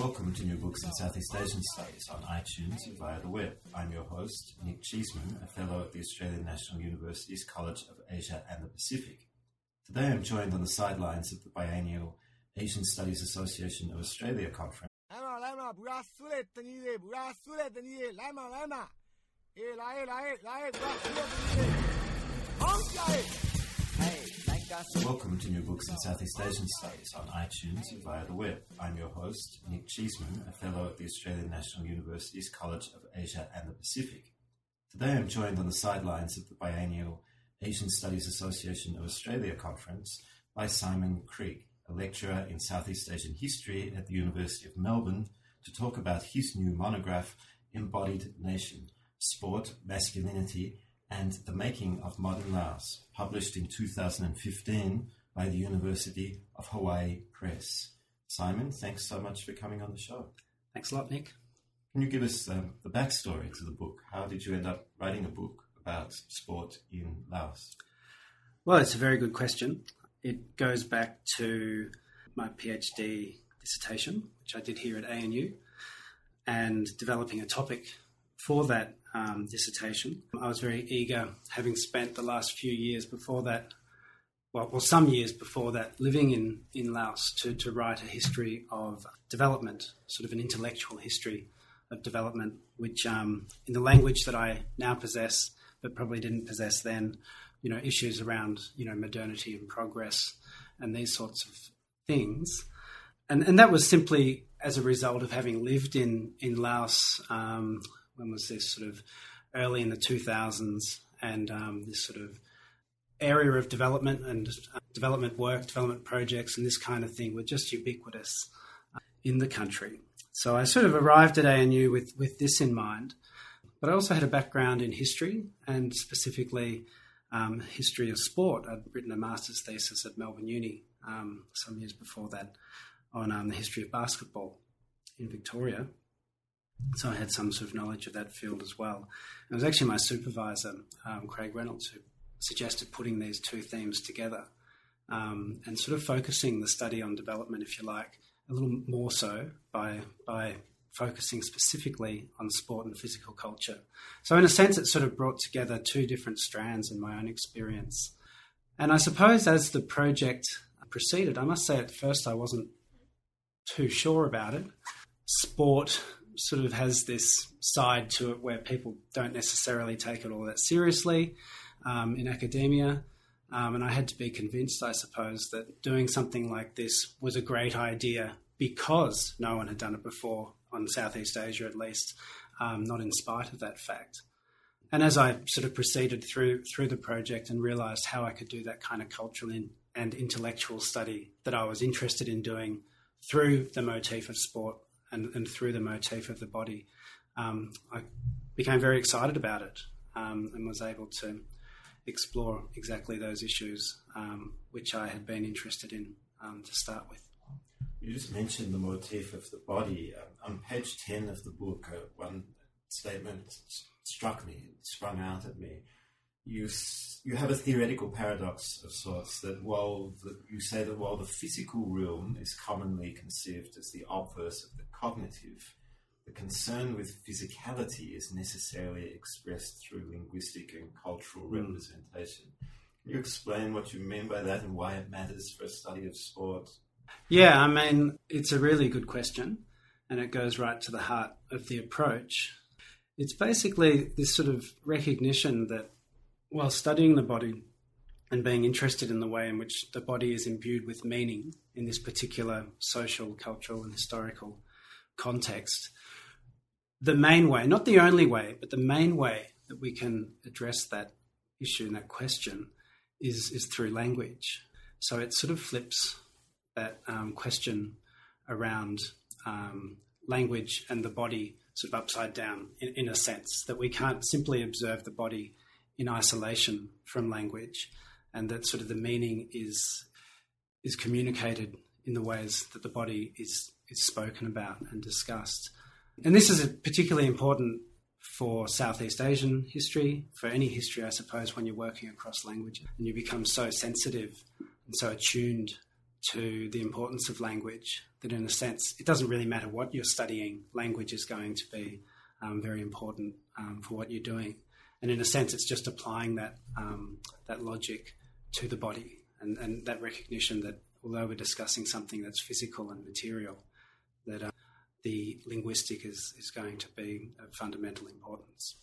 Welcome to New Books in Southeast Asian Studies on iTunes and via the web. I'm your host, Nick Cheesman, a fellow at the Australian National University's College of Asia and the Pacific. Today I'm joined on the sidelines of the biennial Asian Studies Association of Australia conference. La la la Hey. Welcome to New Books in Southeast Asian Studies on iTunes and via the web. I'm your host, Nick Cheesman, a fellow at the Australian National University's College of Asia and the Pacific. Today I'm joined on the sidelines of the biennial Asian Studies Association of Australia conference by Simon Creak, a lecturer in Southeast Asian history at the University of Melbourne, to talk about his new monograph, Embodied Nation Sport, Masculinity, and the Making of Modern Laos, published in 2015 by the University of Hawaii Press. Simon, thanks so much for coming on the show. Thanks a lot, Nick. Can you give us um, the backstory to the book? How did you end up writing a book about sport in Laos? Well, it's a very good question. It goes back to my PhD dissertation, which I did here at ANU, and developing a topic for that um, dissertation. I was very eager, having spent the last few years before that, well, well some years before that, living in, in Laos, to, to write a history of development, sort of an intellectual history of development, which um, in the language that I now possess, but probably didn't possess then, you know, issues around, you know, modernity and progress and these sorts of things. And, and that was simply as a result of having lived in, in Laos, um, when was this sort of early in the 2000s, and um, this sort of area of development and uh, development work, development projects, and this kind of thing were just ubiquitous uh, in the country. So I sort of arrived at ANU with, with this in mind, but I also had a background in history and specifically um, history of sport. I'd written a master's thesis at Melbourne Uni um, some years before that on um, the history of basketball in Victoria. So I had some sort of knowledge of that field as well. It was actually my supervisor, um, Craig Reynolds, who suggested putting these two themes together um, and sort of focusing the study on development, if you like, a little more so by by focusing specifically on sport and physical culture. So in a sense, it sort of brought together two different strands in my own experience. And I suppose as the project proceeded, I must say at first I wasn't too sure about it. Sport sort of has this side to it where people don't necessarily take it all that seriously um, in academia. Um, and I had to be convinced, I suppose, that doing something like this was a great idea because no one had done it before on Southeast Asia, at least, um, not in spite of that fact. And as I sort of proceeded through through the project and realised how I could do that kind of cultural in, and intellectual study that I was interested in doing through the motif of sport and, and through the motif of the body, um, I became very excited about it um, and was able to explore exactly those issues um, which I had been interested in um, to start with. You just mentioned the motif of the body. Um, on page 10 of the book, uh, one statement struck me, sprung out at me. You, you have a theoretical paradox of sorts that while the, you say that while the physical realm is commonly conceived as the obverse of the cognitive, the concern with physicality is necessarily expressed through linguistic and cultural hmm. representation. Can you explain what you mean by that and why it matters for a study of sport? Yeah, I mean, it's a really good question, and it goes right to the heart of the approach. It's basically this sort of recognition that while studying the body and being interested in the way in which the body is imbued with meaning in this particular social, cultural, and historical context, the main way, not the only way, but the main way that we can address that issue and that question is is through language. So it sort of flips that um, question around um, language and the body sort of upside down in, in, a sense that we can't simply observe the body in isolation from language, and that sort of the meaning is is communicated in the ways that the body is is spoken about and discussed. And this is particularly important for Southeast Asian history, for any history, I suppose, when you're working across language and you become so sensitive and so attuned to the importance of language that, in a sense, it doesn't really matter what you're studying, language is going to be um, very important um, for what you're doing. And in a sense, it's just applying that, um, that logic to the body and, and that recognition that although we're discussing something that's physical and material, that uh, the linguistic is, is going to be of fundamental importance.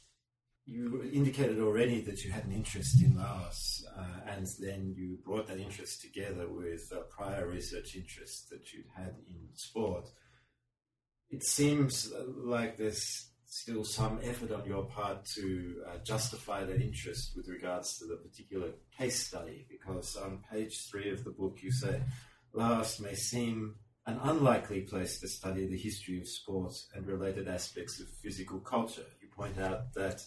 You indicated already that you had an interest in Laos, uh, and then you brought that interest together with prior research interest that you'd had in sport. It seems like there's still some effort on your part to uh, justify that interest with regards to the particular case study, because on page three of the book you say Laos may seem an unlikely place to study the history of sport and related aspects of physical culture. You point out that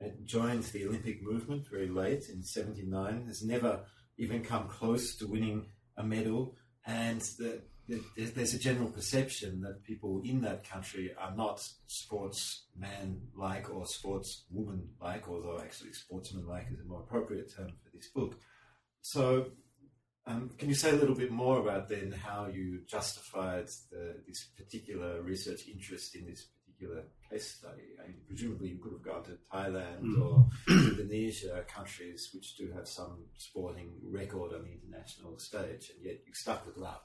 it joined the Olympic movement very late in 79, has never even come close to winning a medal, and that there's a general perception that people in that country are not sportsman like or sportswoman like, although actually sportsman like is a more appropriate term for this book. So, um, can you say a little bit more about then how you justified the, this particular research interest in this particular case study? I mean, presumably, you could have gone to Thailand mm. or Indonesia, countries which do have some sporting record on the international stage, and yet you stuck with Laos.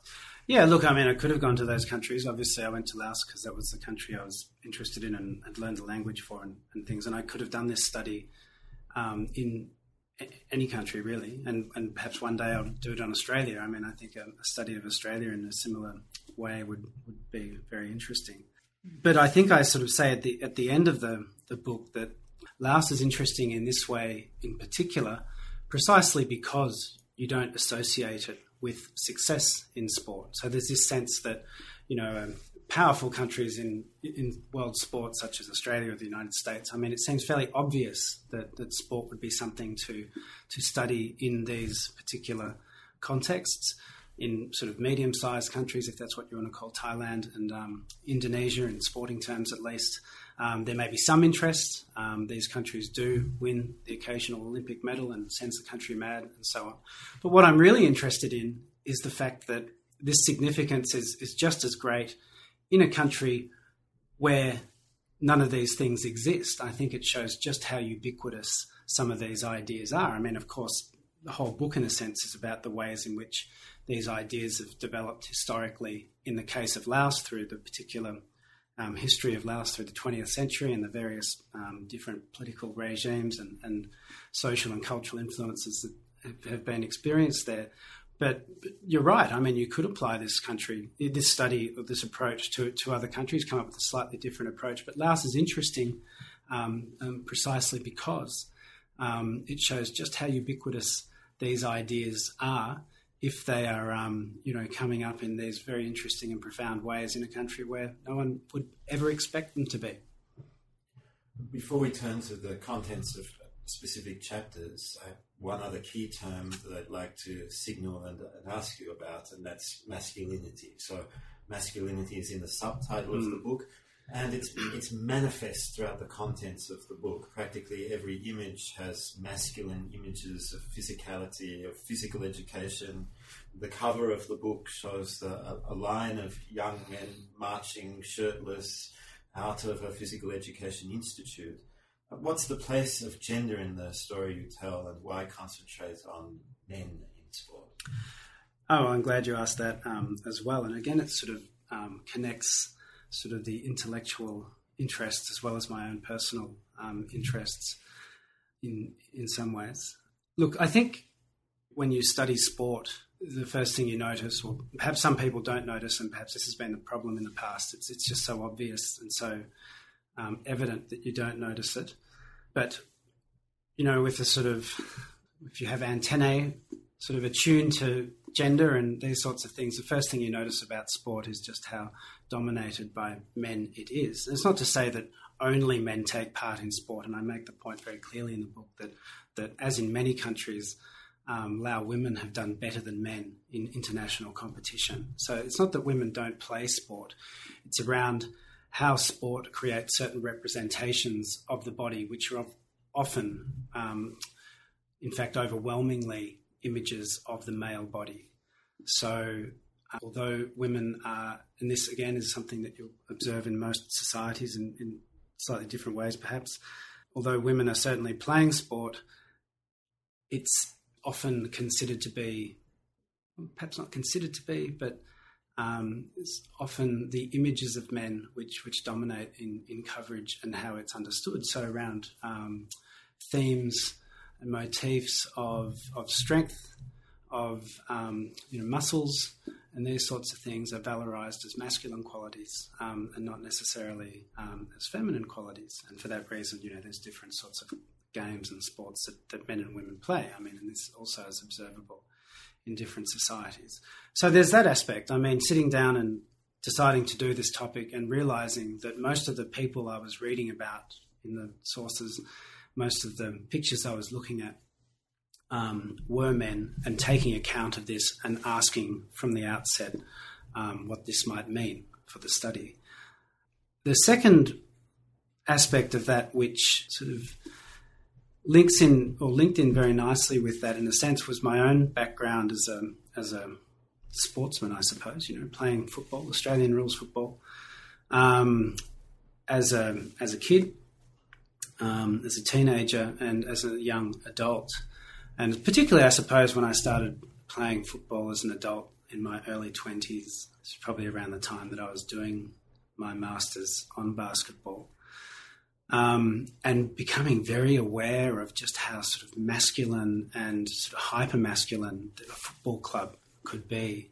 Yeah, look, I mean, I could have gone to those countries. Obviously, I went to Laos because that was the country I was interested in and learned the language for and, and things. And I could have done this study um, in any country, really. And, and perhaps one day I'll do it on Australia. I mean, I think a, a study of Australia in a similar way would, would be very interesting. But I think I sort of say at the at the end of the, the book that Laos is interesting in this way in particular, precisely because you don't associate it with success in sport. So there's this sense that, you know, um, powerful countries in in world sports such as Australia or the United States. I mean, it seems fairly obvious that, that sport would be something to to study in these particular contexts in sort of medium sized countries, if that's what you want to call Thailand and um, Indonesia, in sporting terms at least. Um, there may be some interest. Um, these countries do win the occasional Olympic medal and sends the country mad and so on. But what I'm really interested in is the fact that this significance is, is just as great in a country where none of these things exist. I think it shows just how ubiquitous some of these ideas are. I mean, of course, the whole book, in a sense, is about the ways in which these ideas have developed historically in the case of Laos through the particular um, history of Laos through the 20th century and the various um, different political regimes and, and, social and cultural influences that have been experienced there. But, you're right. I mean, you could apply this country, this study, this approach to, to other countries, come up with a slightly different approach. But Laos is interesting um, um precisely because um, it shows just how ubiquitous these ideas are if they are, um, you know, coming up in these very interesting and profound ways in a country where no one would ever expect them to be. Before we turn to the contents of specific chapters, I one other key term that I'd like to signal and, and ask you about, and that's masculinity. So, masculinity is in the subtitle mm. of the hmm. book and it's it's manifest throughout the contents of the book. Practically every image has masculine images of physicality, of physical education. The cover of the book shows the, a, a, line of young men marching shirtless out of a physical education institute. What's the place of gender in the story you tell, and why concentrate on men in sport? Oh, I'm glad you asked that um, as well. And again, it sort of um, connects sort of the intellectual interests as well as my own personal um, interests in in some ways. Look, I think when you study sport, the first thing you notice, or perhaps some people don't notice, and perhaps this has been the problem in the past. It's it's just so obvious and so um, evident that you don't notice it. But you know, with the sort of if you have antennae sort of attuned to gender and these sorts of things, the first thing you notice about sport is just how dominated by men it is. And it's not to say that only men take part in sport, and I make the point very clearly in the book that that as in many countries, um, Lao women have done better than men in international competition. So it's not that women don't play sport; it's around how sport creates certain representations of the body, which are often, um, in fact, overwhelmingly images of the male body. So, uh, although women are, and this again is something that you'll observe in most societies in, in slightly different ways, perhaps, although women are certainly playing sport, it's often considered to be, perhaps not considered to be, but um, often the images of men which which dominate in, in coverage and how it's understood. So around um, themes and motifs of of strength, of um, you know muscles, and these sorts of things are valorized as masculine qualities um, and not necessarily um, as feminine qualities. And for that reason, you know, there's different sorts of games and sports that, that men and women play. I mean, and this also is observable in different societies. So there's that aspect. I mean, sitting down and deciding to do this topic and realizing that most of the people I was reading about in the sources, most of the pictures I was looking at um, were men, and taking account of this and asking from the outset um, what this might mean for the study. The second aspect of that, which sort of links in or linked in very nicely with that in a sense was my own background as a as a sportsman, I suppose. You know, playing football, Australian rules football, um, as a as a kid, um, as a teenager, and as a young adult, and particularly, I suppose, when I started playing football as an adult in my early twenties, it's probably around the time that I was doing my masters on basketball um, and becoming very aware of just how sort of masculine and sort of hyper masculine a football club could be.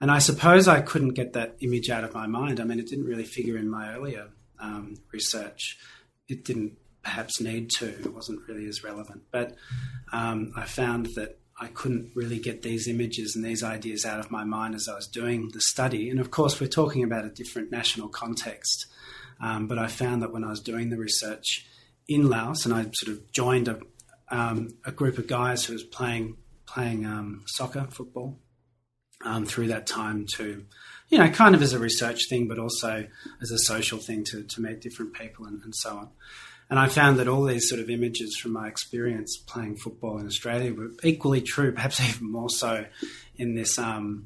And I suppose I couldn't get that image out of my mind. I mean, it didn't really figure in my earlier um, research. It didn't perhaps need to. It wasn't really as relevant. But um, I found that I couldn't really get these images and these ideas out of my mind as I was doing the study. And of course, we're talking about a different national context. Um, but I found that when I was doing the research in Laos, and I sort of joined a, um, a group of guys who was playing playing um, soccer, football, um, through that time to, you know, kind of as a research thing, but also as a social thing to, to meet different people and, and so on. And I found that all these sort of images from my experience playing football in Australia were equally true, perhaps even more so in this um,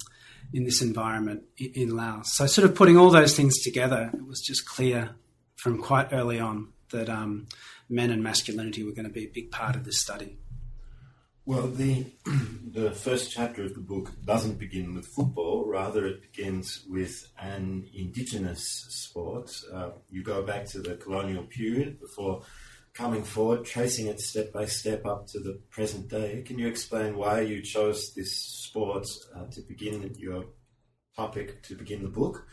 in this environment in Laos. So, sort of putting all those things together, it was just clear from quite early on that um, men and masculinity were going to be a big part of this study. Well, the the first chapter of the book doesn't begin with football. Rather, it begins with an indigenous sport. Uh, you go back to the colonial period before coming forward, tracing it step by step up to the present day. Can you explain why you chose this sport uh, to begin your topic to begin the book,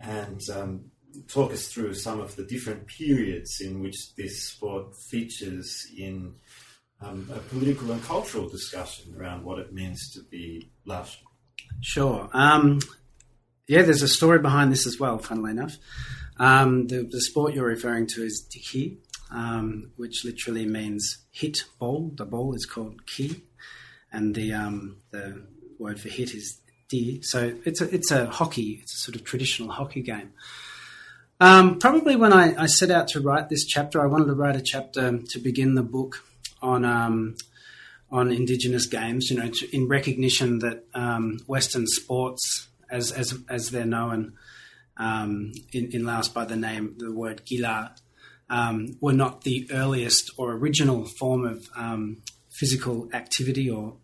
and um, talk us through some of the different periods in which this sport features in um, a political and cultural discussion around what it means to be Laotian? Sure. Um, yeah, there's a story behind this as well, funnily enough. Um, the, the, sport you're referring to is Diki, um, which literally means hit ball. The ball is called ki, and the um, the word for hit is di. So it's a it's a hockey. It's a sort of traditional hockey game. Um, probably when I, I, set out to write this chapter, I wanted to write a chapter to begin the book on um, on Indigenous games. You know, to, in recognition that um, Western sports, as as as they're known um, in, in Laos by the name the word gila, um, were not the earliest or original form of um, physical activity or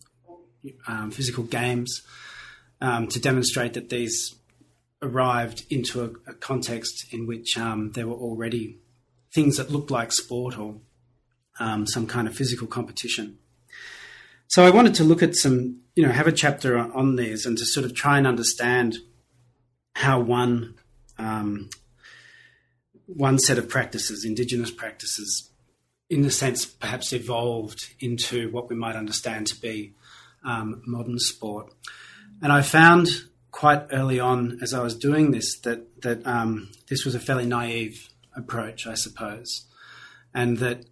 um, physical games um, to demonstrate that these arrived into a, a context in which um, there were already things that looked like sport or um, some kind of physical competition. So I wanted to look at some, you know, have a chapter on these and to sort of try and understand how one um, one set of practices, indigenous practices, in a sense, perhaps evolved into what we might understand to be um, modern sport. And I found quite early on, as I was doing this, that that um, this was a fairly naive approach, I suppose, and that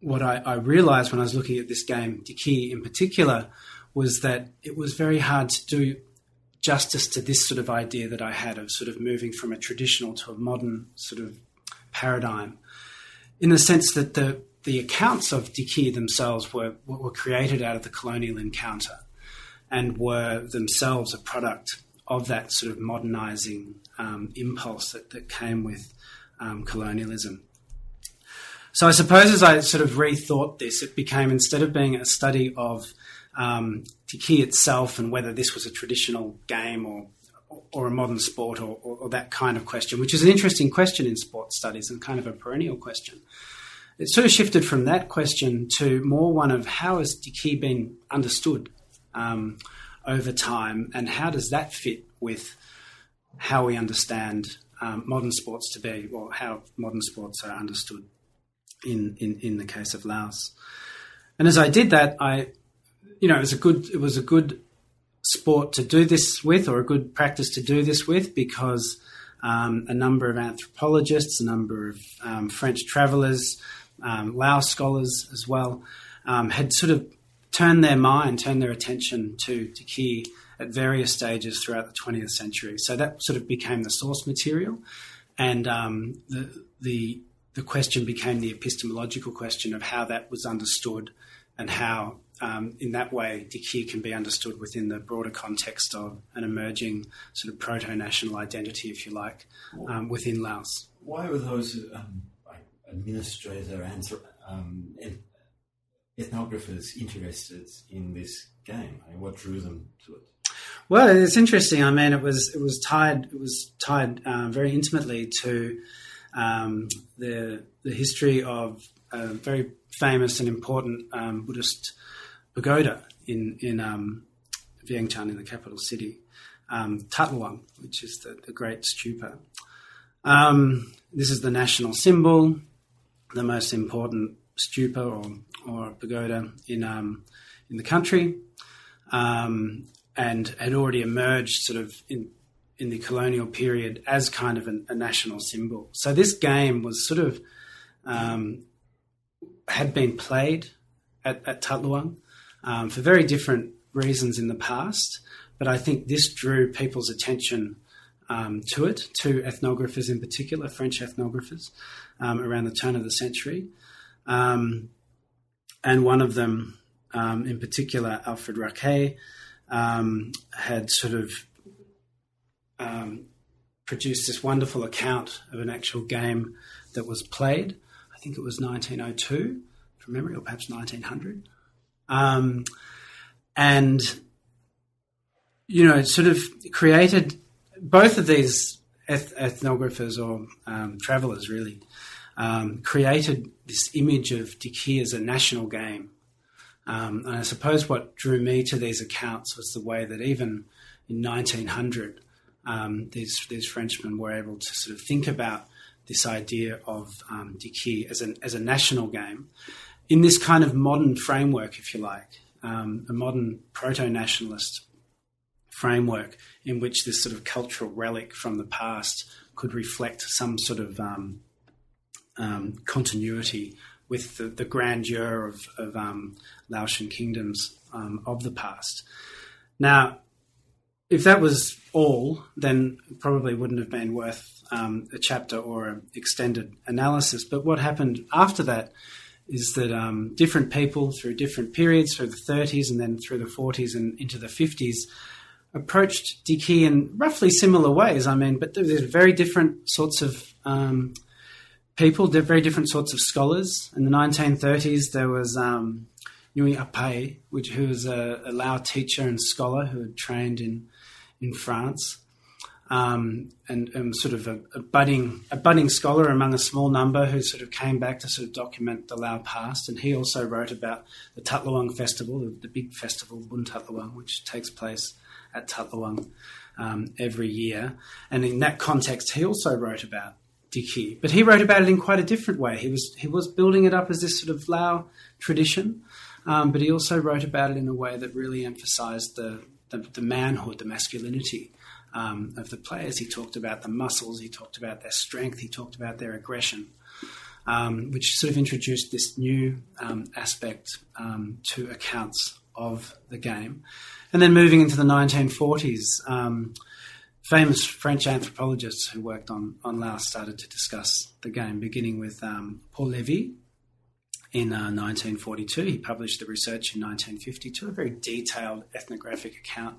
what I, I realised when I was looking at this game, Diki in particular, was that it was very hard to do justice to this sort of idea that I had of sort of moving from a traditional to a modern sort of paradigm, in the sense that the the accounts of Diki themselves were were created out of the colonial encounter, and were themselves a product of that sort of modernizing um, impulse that, that came with um, colonialism. So I suppose as I sort of rethought this, it became instead of being a study of um, Tiki itself and whether this was a traditional game or or a modern sport or, or, or, that kind of question, which is an interesting question in sports studies and kind of a perennial question. It sort of shifted from that question to more one of how has Tiki been understood um, over time and how does that fit with how we understand um, modern sports to be, or how modern sports are understood in, in, in the case of Laos. And as I did that, I you know, it was a good it was a good sport to do this with, or a good practice to do this with, because um, a number of anthropologists, a number of um, French travellers, um, Laos scholars as well, um, had sort of turned their mind, turned their attention to Tiki at various stages throughout the 20th century. So that sort of became the source material, and um, the the the question became the epistemological question of how that was understood and how um, in that way, Diki can be understood within the broader context of an emerging sort of proto-national identity, if you like, um, within Laos. Why were those um, administrator and um, ethnographers interested in this game? I mean, what drew them to it? Well, it's interesting. I mean, it was it was tied it was tied uh, very intimately to um, the the history of a very famous and important um, Buddhist pagoda in in um, Vientiane, in the capital city, um, That Luang, which is the, the great stupa. Um, this is the national symbol, the most important stupa or, or pagoda in um, in the country, um, and had already emerged sort of in in the colonial period as kind of an, a national symbol. So this game was sort of um, had been played at, at That Luang um, for very different reasons in the past. But I think this drew people's attention um, to it, to ethnographers in particular, French ethnographers, um, around the turn of the century. Um, and one of them, um, in particular, Alfred Raquez, um, had sort of produced this wonderful account of an actual game that was played. I think it was 1902 from memory, or perhaps 1900. Um, and, you know, it sort of created both of these eth- ethnographers or um, travelers really um, created this image of Diki as a national game. Um, and I suppose what drew me to these accounts was the way that even in 1900, um, these, these Frenchmen were able to sort of think about this idea of um, Diki as, as a national game in this kind of modern framework, if you like, um, a modern proto nationalist framework in which this sort of cultural relic from the past could reflect some sort of um, um, continuity with the, the, grandeur of, of um, Laotian kingdoms um, of the past. Now, if that was all, then probably wouldn't have been worth um, a chapter or an extended analysis. But what happened after that is that um, different people through different periods, through the 30s and then through the 40s and into the 50s, approached Diki in roughly similar ways. I mean, but there's very different sorts of um, people, very different sorts of scholars. In the 1930s, there was um, Nhouy Abhay, which who was a, a Lao teacher and scholar who had trained in in France um, and, and, sort of a, a, budding a budding scholar among a small number who sort of came back to sort of document the Lao past. And he also wrote about the That Luang festival, the, the big festival Bun That Luang, which takes place at That Luang um, every year. And in that context, he also wrote about Dickey, but he wrote about it in quite a different way. He was he was building it up as this sort of Lao tradition, um, but he also wrote about it in a way that really emphasised the, the, the manhood, the masculinity um, of the players. He talked about the muscles, he talked about their strength, he talked about their aggression, um, which sort of introduced this new um, aspect um, to accounts of the game. And then moving into the 1940s, um, famous French anthropologists who worked on, on Laos started to discuss the game, beginning with um, Paul Levy in uh, 1942. He published the research in 1952, a very detailed ethnographic account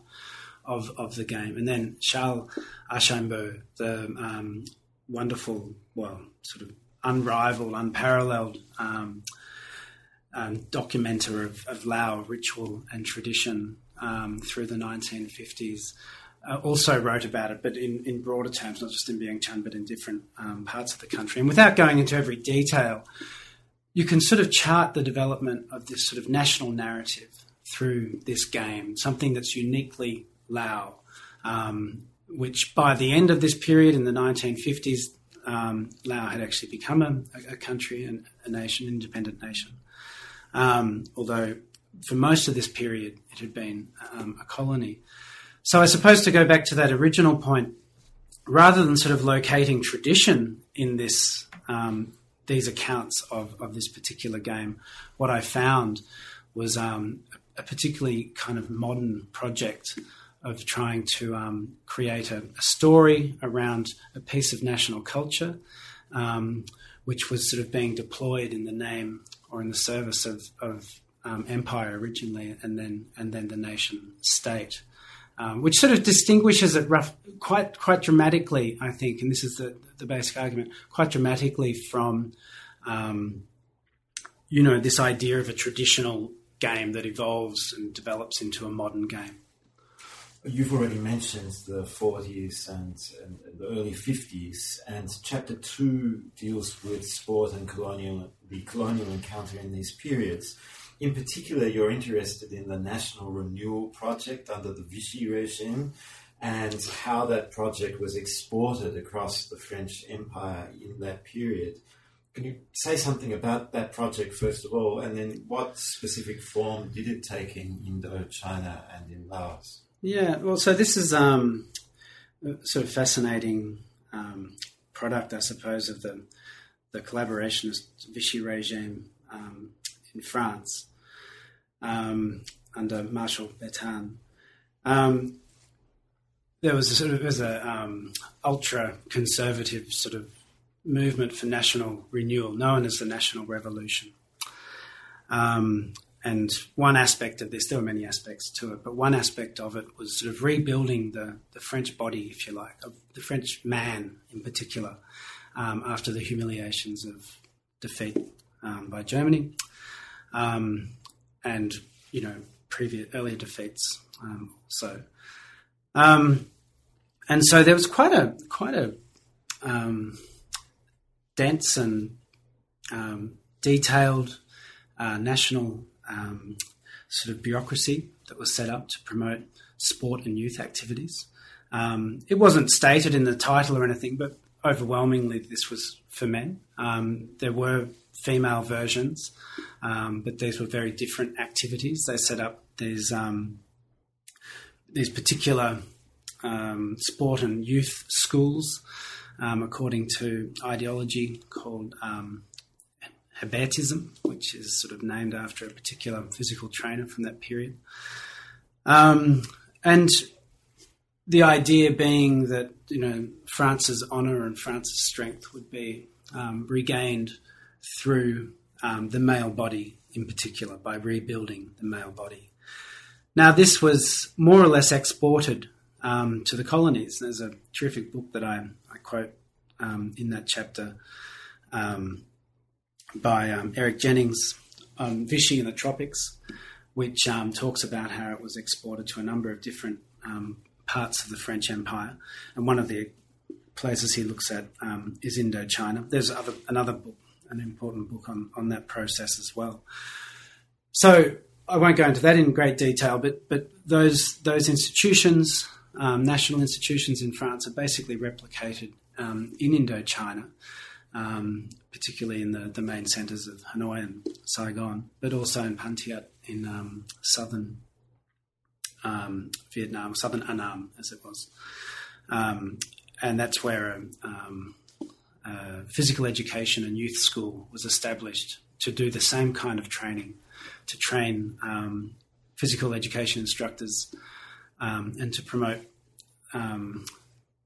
of, of the game. And then Charles Archaimbault, the um, wonderful, well, sort of unrivaled, unparalleled um, um, documenter of, of Lao ritual and tradition um, through the 1950s. Uh, also wrote about it, but in, in broader terms, not just in Vientiane, but in different um, parts of the country. And without going into every detail, you can sort of chart the development of this sort of national narrative through this game, something that's uniquely Lao, um, which by the end of this period in the 1950s, um, Lao had actually become a, a country and a nation, an independent nation. Um, although for most of this period it had been um, a colony. So I suppose to go back to that original point, rather than sort of locating tradition in this um, these accounts of, of this particular game, what I found was um, a particularly kind of modern project of trying to um, create a, a, story around a piece of national culture, um, which was sort of being deployed in the name or in the service of, of um, empire originally, and then and then the nation state, um, which sort of distinguishes it rough, quite quite dramatically, I think, and this is the the basic argument, quite dramatically from, um, you know, this idea of a traditional game that evolves and develops into a modern game. You've already mentioned the 40s and, and, the early 50s, and chapter two deals with sport and colonial, the colonial encounter in these periods. In particular, you're interested in the National Renewal Project under the Vichy regime and how that project was exported across the French Empire in that period. Can you say something about that project first of all, and then what specific form did it take in Indochina and in Laos? Yeah, well, so this is um, a sort of fascinating um, product, I suppose, of the the collaborationist Vichy regime um, in France um, under Marshal Pétain. Um, there was a sort of was a um, ultra conservative sort of movement for national renewal, known as the National Revolution. Um, and one aspect of this, there were many aspects to it, but one aspect of it was sort of rebuilding the, the French body, if you like, of the French man in particular, um, after the humiliations of defeat um, by Germany, um, and you know previous earlier defeats um, also. Um, and so there was quite a quite a um, dense and detailed uh, national um, sort of bureaucracy that was set up to promote sport and youth activities. Um, it wasn't stated in the title or anything, but overwhelmingly this was for men. Um, there were female versions, um, but these were very different activities. They set up these um, these particular um, sport and youth schools according to ideology called Hebertism, which is sort of named after a particular physical trainer from that period. Um, and the idea being that you know France's honour and France's strength would be um, regained through um, the male body in particular by rebuilding the male body. Now this was more or less exported um, to the colonies. There's a terrific book that I, I quote um, in that chapter um, by um, Eric Jennings on in the Tropics, which um, talks about how it was exported to a number of different parts of the French Empire. And one of the places he looks at um, is Indochina. There's other, another book, an important book on, on that process as well. So I won't go into that in great detail, but but those those institutions, um, national institutions in France, are basically replicated um, in Indochina, um, particularly in the, the main centres of Hanoi and Saigon, but also in Phan Thiet in um, southern um, Vietnam, southern Annam, as it was. Um, and that's where a, a physical education and youth school was established to do the same kind of training, to train um, physical education instructors um, and to promote um,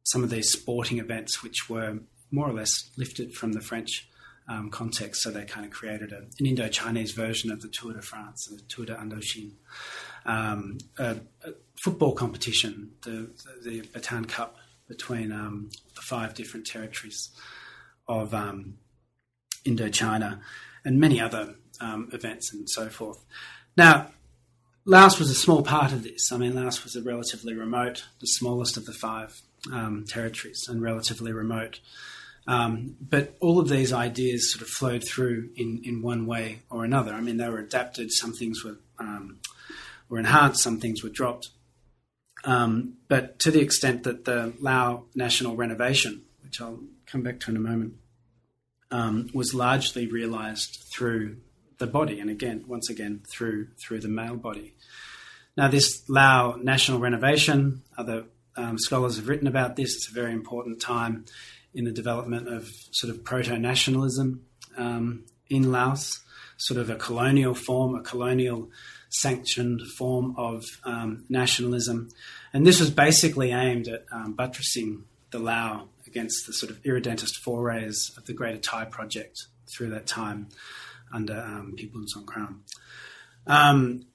some of these sporting events, which were more or less lifted from the French um, context. So they kind of created a, an Indo Chinese version of the Tour de France, the Tour de Indochine. Um, a, a, football competition, the, the, the Bataan Cup between um, the five different territories of um, Indochina and many other um, events and so forth. Now, Laos was a small part of this. I mean, Laos was a relatively remote, the smallest of the five um, territories, and relatively remote. Um, but all of these ideas sort of flowed through in, in one way or another. I mean, they were adapted. Some things were um, were enhanced. Some things were dropped. Um, but to the extent that the Lao national renovation, which I'll come back to in a moment, um, was largely realised through the body, and again, once again, through through the male body. Now, this Lao national renovation, other um, scholars have written about this. It's a very important time in the development of sort of proto nationalism um, in Laos, sort of a colonial form, a colonial sanctioned form of um, nationalism. And this was basically aimed at um, buttressing the Lao against the sort of irredentist forays of the Greater Thai Project through that time under um, Phibun Songkhram. Um,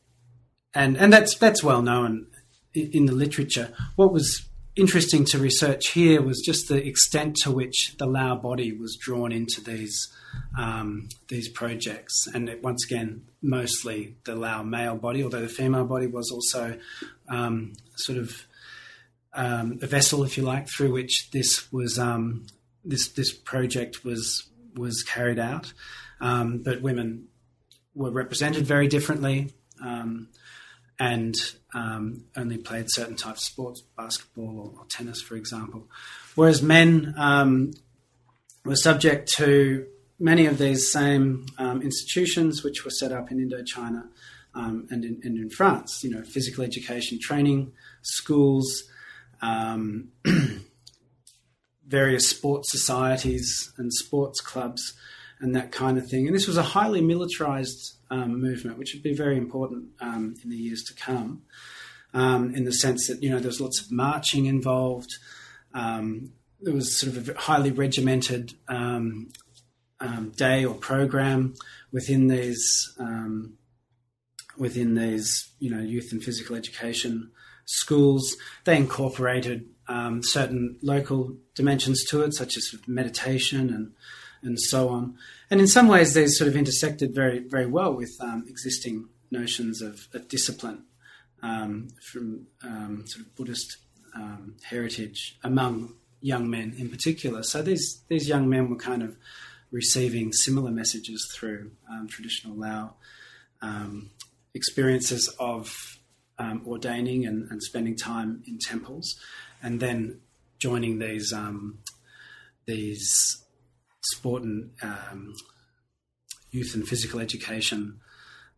and and that's that's well known in, in, the literature. What was interesting to research here was just the extent to which the Lao body was drawn into these um, these projects, and it, once again, mostly the Lao male body, although the female body was also um, sort of um, a vessel, if you like, through which this was um, this this project was was carried out. Um, but women were represented very differently um, and um, only played certain types of sports, basketball or, or tennis, for example. Whereas men um, were subject to many of these same institutions which were set up in Indochina and, in, and in France, you know, physical education training, schools, various sports societies and sports clubs and that kind of thing. And this was a highly militarized um, movement, which would be very important um, in the years to come, um, in the sense that you know there was lots of marching involved. Um, there was sort of a highly regimented um, um, day or program within these within these you know youth and physical education schools. They incorporated certain local dimensions to it, such as meditation and and so on. And in some ways, these sort of intersected very, very well with um, existing notions of, of discipline um, from um, sort of Buddhist um, heritage among young men in particular. So these these young men were kind of receiving similar messages through um, traditional Lao um, experiences of ordaining and, and, spending time in temples, and then joining these these sport and um, youth and physical education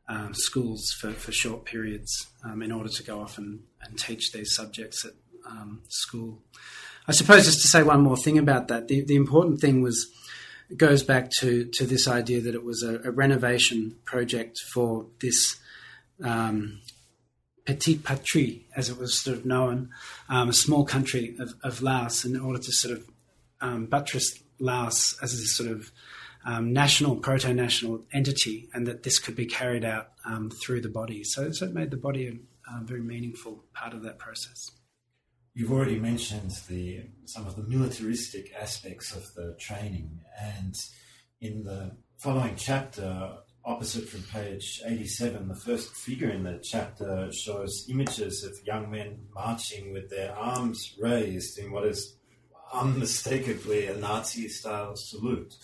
um, schools for, for short periods um, in order to go off and, and teach these subjects at um, school. I suppose just to say one more thing about that, the, the important thing was it goes back to, to this idea that it was a, a renovation project for this um, petit patrie, as it was sort of known, um, a small country of, of Laos, in order to sort of um, buttress Laos as a sort of um, national, proto national entity, and that this could be carried out um, through the body. So, so, it made the body a, a, very meaningful part of that process. You've already mentioned the some of the militaristic aspects of the training, and in the following chapter, opposite from page 87, the first figure in the chapter shows images of young men marching with their arms raised in what is unmistakably a Nazi style salute.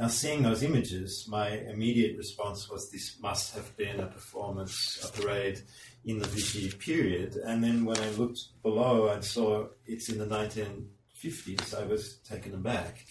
Now, seeing those images, my immediate response was this must have been a performance, a parade in the Vichy period. And then when I looked below, I saw it's in the 1950s, I was taken aback.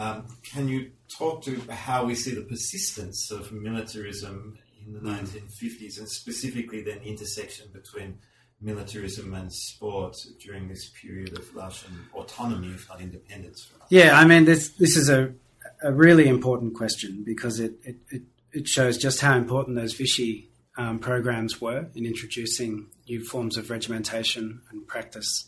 Um, can you talk to how we see the persistence of militarism in the 1950s and specifically then intersection between militarism and sport during this period of Laotian autonomy, if not independence? Yeah, I mean, this, this is a, a really important question because it, it, it, it shows just how important those Vichy um, programs were in introducing new forms of regimentation and practice,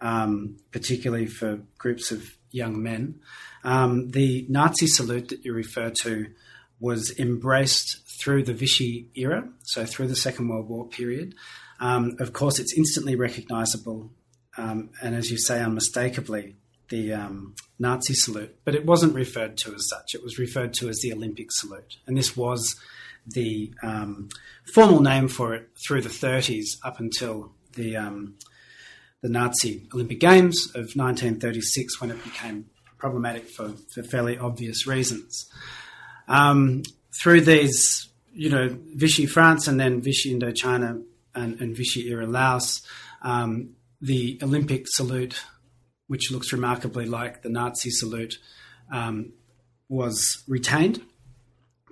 um, particularly for groups of young men. Um, the Nazi salute that you refer to was embraced through the Vichy era, so through the Second World War period. Um, of course, it's instantly recognizable, um, and as you say, unmistakably, the um, Nazi salute, but it wasn't referred to as such. It was referred to as the Olympic salute. And this was the um, formal name for it through the 30s up until the, um, the Nazi Olympic Games of 1936 when it became problematic for, for fairly obvious reasons. Um, through these, you know, Vichy France and then Vichy Indochina and, and Vichy era Laos, um, the Olympic salute, which looks remarkably like the Nazi salute, um, was retained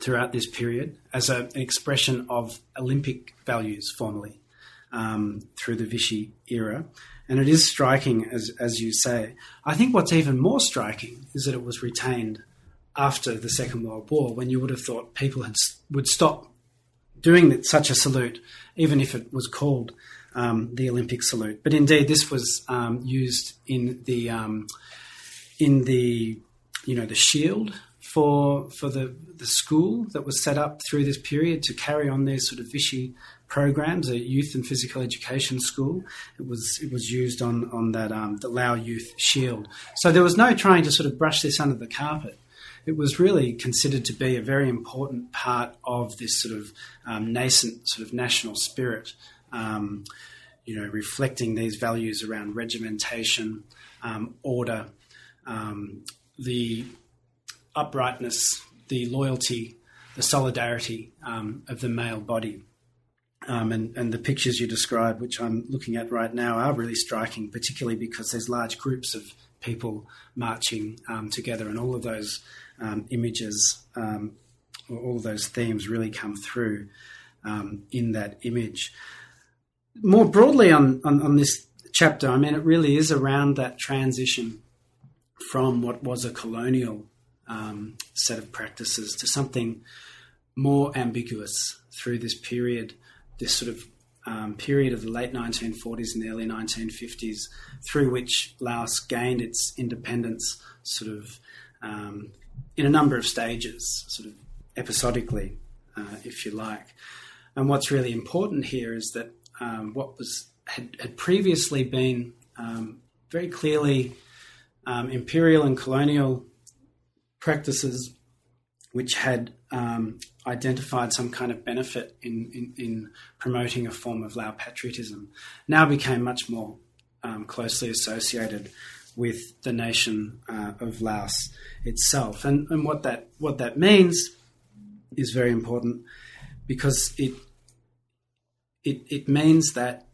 throughout this period as a, an expression of Olympic values formally um, through the Vichy era. And it is striking, as, as you say. I think what's even more striking is that it was retained after the Second World War, when you would have thought people had, would stop doing such a salute, even if it was called um, the Olympic salute. But indeed, this was um, used in the um, in the you know the shield for for the the school that was set up through this period to carry on these sort of Vichy programs, a youth and physical education school. It was it was used on on that um, the Lao Youth Shield. So there was no trying to sort of brush this under the carpet. It was really considered to be a very important part of this sort of um, nascent sort of national spirit. Um, you know, reflecting these values around regimentation, um, order, um, the uprightness, the loyalty, the solidarity um, of the male body. Um, and, and, the pictures you describe, which I'm looking at right now, are really striking, particularly because there's large groups of people marching um, together, and all of those um, images, um, all of those themes really come through um, in that image. More broadly on, on, on this chapter, I mean, it really is around that transition from what was a colonial um, set of practices to something more ambiguous through this period, this sort of um, period of the late 1940s and early 1950s, through which Laos gained its independence sort of um, in a number of stages, sort of episodically, uh, if you like. And what's really important here is that um, what was had, had previously been um, very clearly um, imperial and colonial practices which had um, identified some kind of benefit in, in, in, promoting a form of Lao patriotism now became much more um, closely associated with the nation uh, of Laos itself. And, and what that what that means is very important because it it, it means that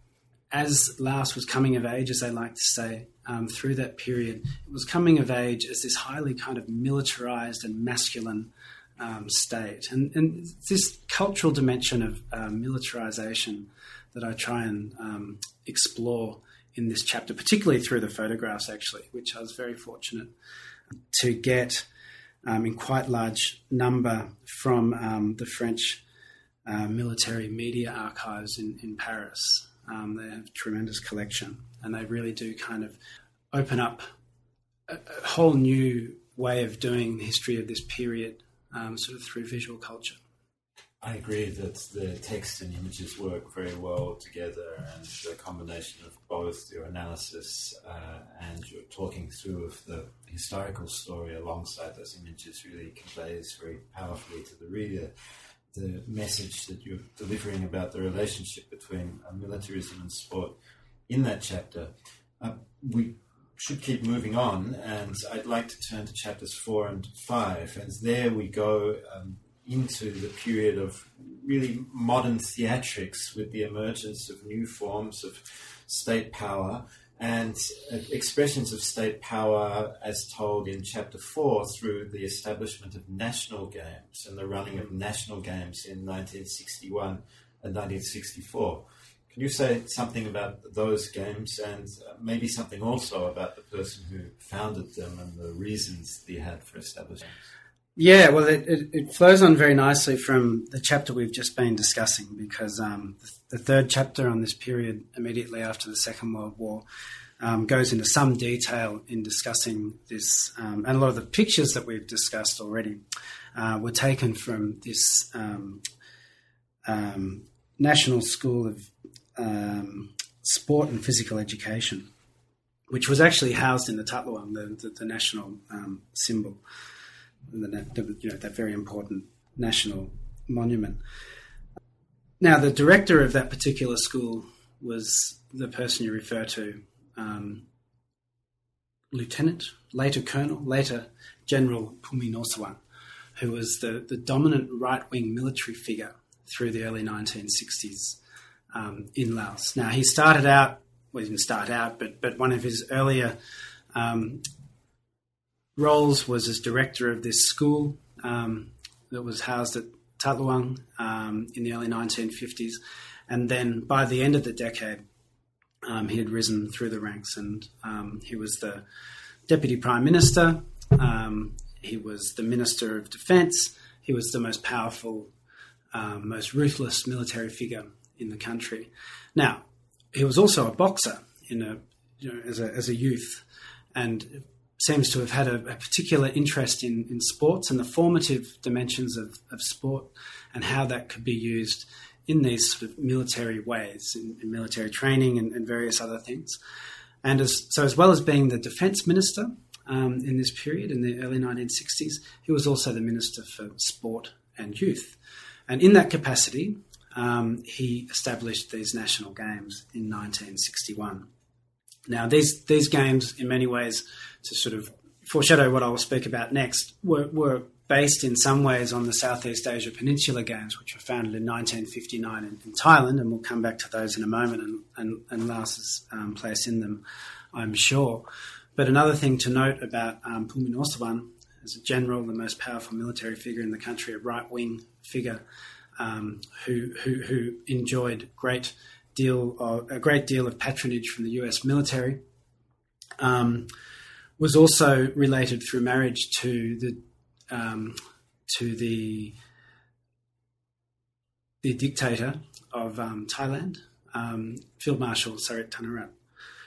as Laos was coming of age, as they like to say, um, through that period. It was coming of age as this highly kind of militarized and masculine um, state. And, and, this cultural dimension of um, militarization that I try and um, explore in this chapter, particularly through the photographs, actually, which I was very fortunate to get um, in quite large number from um, the French uh, military media archives in, in Paris. Um, they have a tremendous collection, and they really do kind of open up a, a whole new way of doing the history of this period, um, sort of through visual culture. I agree that the text and images work very well together, and the combination of both your analysis uh, and your talking through of the historical story alongside those images really conveys very powerfully to the reader the message that you're delivering about the relationship between militarism and sport in that chapter. Uh, we should keep moving on, and I'd like to turn to chapters four and five. And there we go um, into the period of really modern theatrics with the emergence of new forms of state power and uh, expressions of state power as told in chapter 4 through the establishment of national games and the running of national games in 1961 and 1964. Can you say something about those games and uh, maybe something also about the person who founded them and the reasons they had for establishing them? Yeah, well, it, it, it, flows on very nicely from the chapter we've just been discussing because um, the, the, third chapter on this period immediately after the Second World War um, goes into some detail in discussing this. Um, and a lot of the pictures that we've discussed already uh, were taken from this um, um, National School of um, Sport and Physical Education, which was actually housed in the That Luang, the, the, the national symbol the, you know, that very important national monument. Now, the director of that particular school was the person you refer to, um, Lieutenant, later Colonel, later General Phoumi Nosavan, who was the, the dominant right wing military figure through the early 1960s um, in Laos. Now, he started out, well, he didn't start out, but, but one of his earlier um, roles was as director of this school um, that was housed at That Luang um, in the early 1950s. And then by the end of the decade, um, he had risen through the ranks and um, he was the deputy prime minister, he was the minister of defense, he was the most powerful, um, most ruthless military figure in the country. Now, he was also a boxer in a, you know, as, a, as a youth. And seems to have had a, a, particular interest in, in sports and the formative dimensions of, of sport and how that could be used in these sort of military ways, in, in military training and, and, various other things. And as, so, as well as being the defence minister um, in this period, in the early 1960s, he was also the minister for sport and youth. And in that capacity, um, he established these national games in 1961. Now, these these games, in many ways, to sort of foreshadow what I will speak about next, were, were based in some ways on the Southeast Asia Peninsula Games, which were founded in 1959 in, in Thailand, and we'll come back to those in a moment and, and, and Laos's um, place in them, I'm sure. But another thing to note about um, Phoumi Nosavan, as a general, the most powerful military figure in the country, a right wing figure um, who, who, who enjoyed great deal of, a great deal of patronage from the US military. Um, was also related through marriage to the um, to the the dictator of um, Thailand, um, Field Marshal Sarit Thanarat.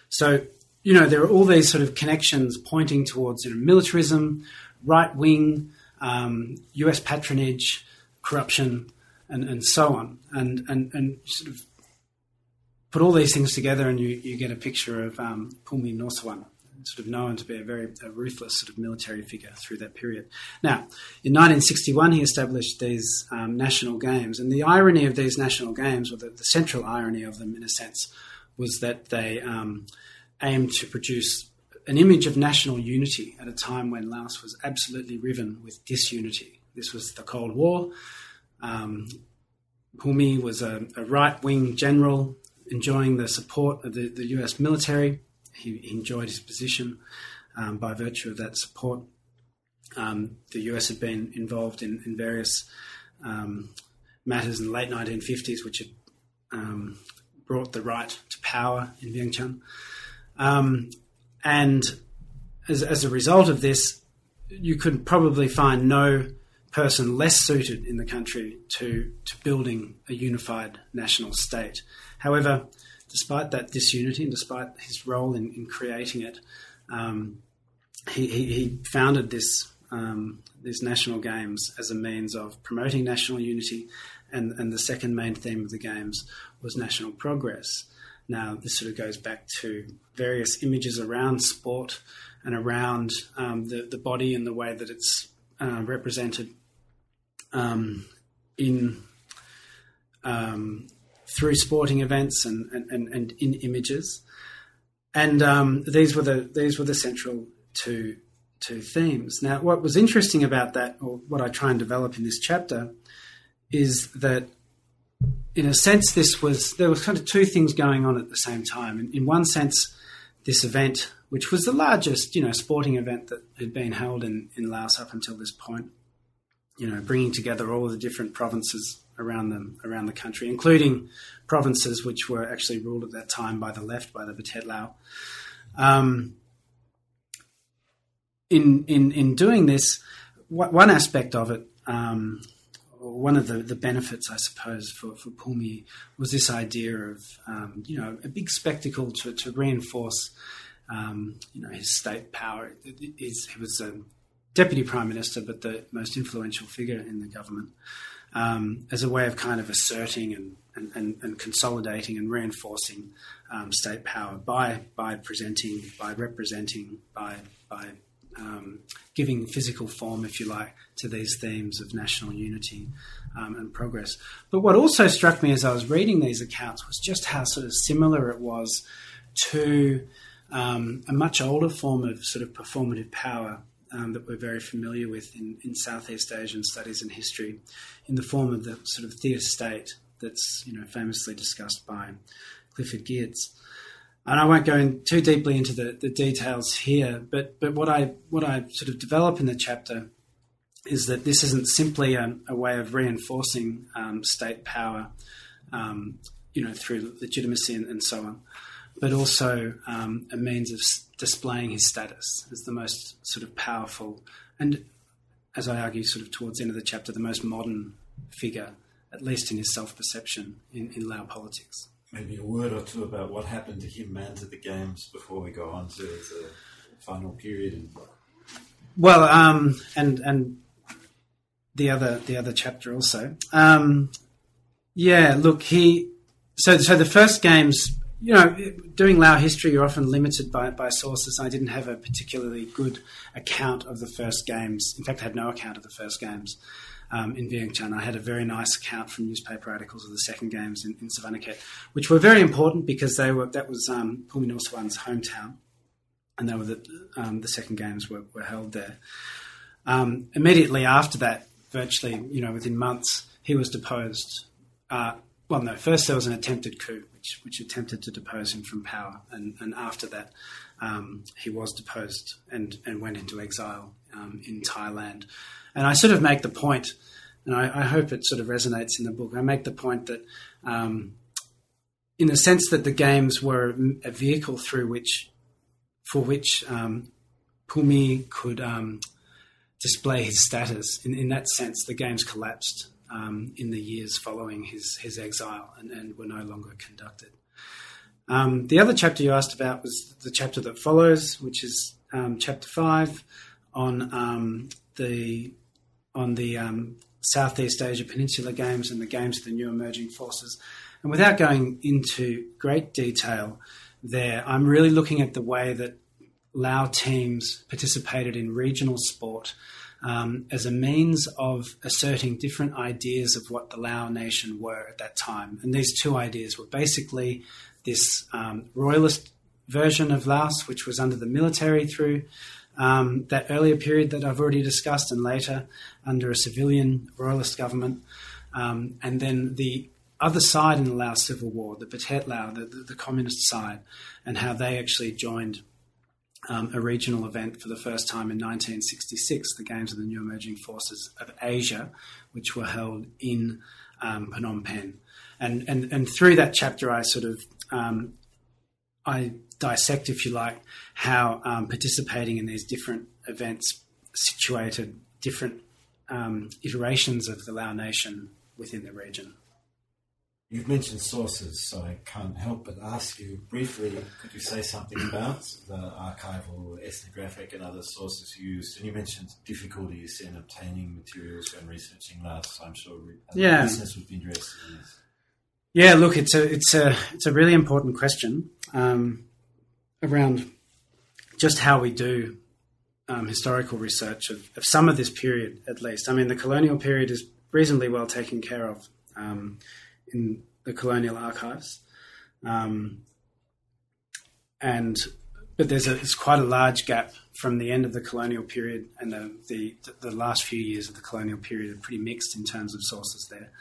So you know there are all these sort of connections pointing towards you know, militarism, right wing, U.S. Um, patronage, corruption, and, and so on, and and and sort of put all these things together, and you, you get a picture of um, Phoumi Nosavan sort of known to be a very a ruthless sort of military figure through that period. Now, in 1961, he established these um, national games, and the irony of these national games, or the, the, central irony of them, in a sense, was that they um, aimed to produce an image of national unity at a time when Laos was absolutely riven with disunity. This was the Cold War. Um, was a, a right wing general enjoying the support of the, the US military he enjoyed his position um, by virtue of that support. Um, the US had been involved in, in various um, matters in the late 1950s, which had um, brought the right to power in Vientiane. Um, and as, as a result of this, you could probably find no person less suited in the country to, to building a unified national state. However, despite that disunity and despite his role in, in creating it, um, he, he, founded this um, these national games as a means of promoting national unity, and, and the second main theme of the games was national progress. Now, this sort of goes back to various images around sport and around um, the, the body and the way that it's uh, represented um, in um, through sporting events and, and, and, in images. And um, these were the these were the central two two themes. Now, what was interesting about that, or what I try and develop in this chapter, is that in a sense this was there was kind of two things going on at the same time. In, in one sense, this event, which was the largest, you know, sporting event that had been held in, in Laos up until this point. You know, bringing together all the different provinces around them around the country, including provinces which were actually ruled at that time by the left, by the Pathet Um, in in in doing this, one aspect of it, um, one of the, the benefits, I suppose, for for Phoumi was this idea of um, you know a big spectacle to, to reinforce um, you know his state power. he was a deputy prime minister, but the most influential figure in the government. Um, as a way of kind of asserting and, and, and, and consolidating and reinforcing um, state power by by presenting, by representing, by by um, giving physical form, if you like, to these themes of national unity um, and progress. But what also struck me as I was reading these accounts was just how sort of similar it was to um, a much older form of sort of performative power um, that we're very familiar with in, in, Southeast Asian studies and history, in the form of the sort of theatre state that's you know famously discussed by Clifford Geertz. And I won't go in too deeply into the, the details here, but but what I what I sort of develop in the chapter is that this isn't simply a, a way of reinforcing um, state power, um, you know, through legitimacy and, and so on, but also um, a means of displaying his status as the most sort of powerful and, as I argue, sort of towards the end of the chapter, the most modern figure, at least in his self perception in, in Lao politics maybe a word or two about what happened to him and to the games before we go on to the final period? Well, um, and and the other the other chapter also. Um, yeah, look, he. So so the first games. You know, doing Lao history, you're often limited by, by sources. I didn't have a particularly good account of the first games. In fact, I had no account of the first games um, in Vientiane. I had a very nice account from newspaper articles of the second games in, in Savannakhet, which were very important because they were that was um, Phoumi hometown, and they were the, um, the second games were, were held there. Um, immediately after that, virtually you know within months, he was deposed. Uh, well, no, first there was an attempted coup, which, which attempted to depose him from power, and, and after that, um, he was deposed and, and went into exile um, in Thailand. And I sort of make the point, and I, I, hope it sort of resonates in the book. I make the point that, um, in the sense that the games were a vehicle through which, for which um, Phoumi could um, display his status. In, in, that sense, the games collapsed um, in the years following his his exile and, and were no longer conducted. Um, the other chapter you asked about was the chapter that follows, which is um, chapter five on um, the on the um, Southeast Asia Peninsula Games and the Games of the New Emerging Forces. And without going into great detail there, I'm really looking at the way that Lao teams participated in regional sport um, as a means of asserting different ideas of what the Lao nation were at that time. And these two ideas were basically this um, royalist version of Laos, which was under the military through um, that earlier period that I've already discussed, and later under a civilian royalist government. Um, and then the other side in the Lao Civil War, the Pathet Lao, the, the, the, communist side, and how they actually joined um, a regional event for the first time in 1966, the Games of the New Emerging Forces of Asia, which were held in um, Phnom Penh. And, and, and through that chapter, I sort of um, I dissect, if you like, how um, participating in these different events situated different um, iterations of the Lao nation within the region. You've mentioned sources, so I can't help but ask you briefly could you say something about the archival, ethnographic, and other sources used? And you mentioned difficulties in obtaining materials when researching Laos, so I'm sure yeah. listeners would be interested in this. Yeah, look, it's a it's a it's a really important question um, around just how we do um, historical research of, of, some of this period, at least. I mean, the colonial period is reasonably well taken care of um, in the colonial archives, um, and but there's a it's quite a large gap from the end of the colonial period and the, the the last few years of the colonial period are pretty mixed in terms of sources there,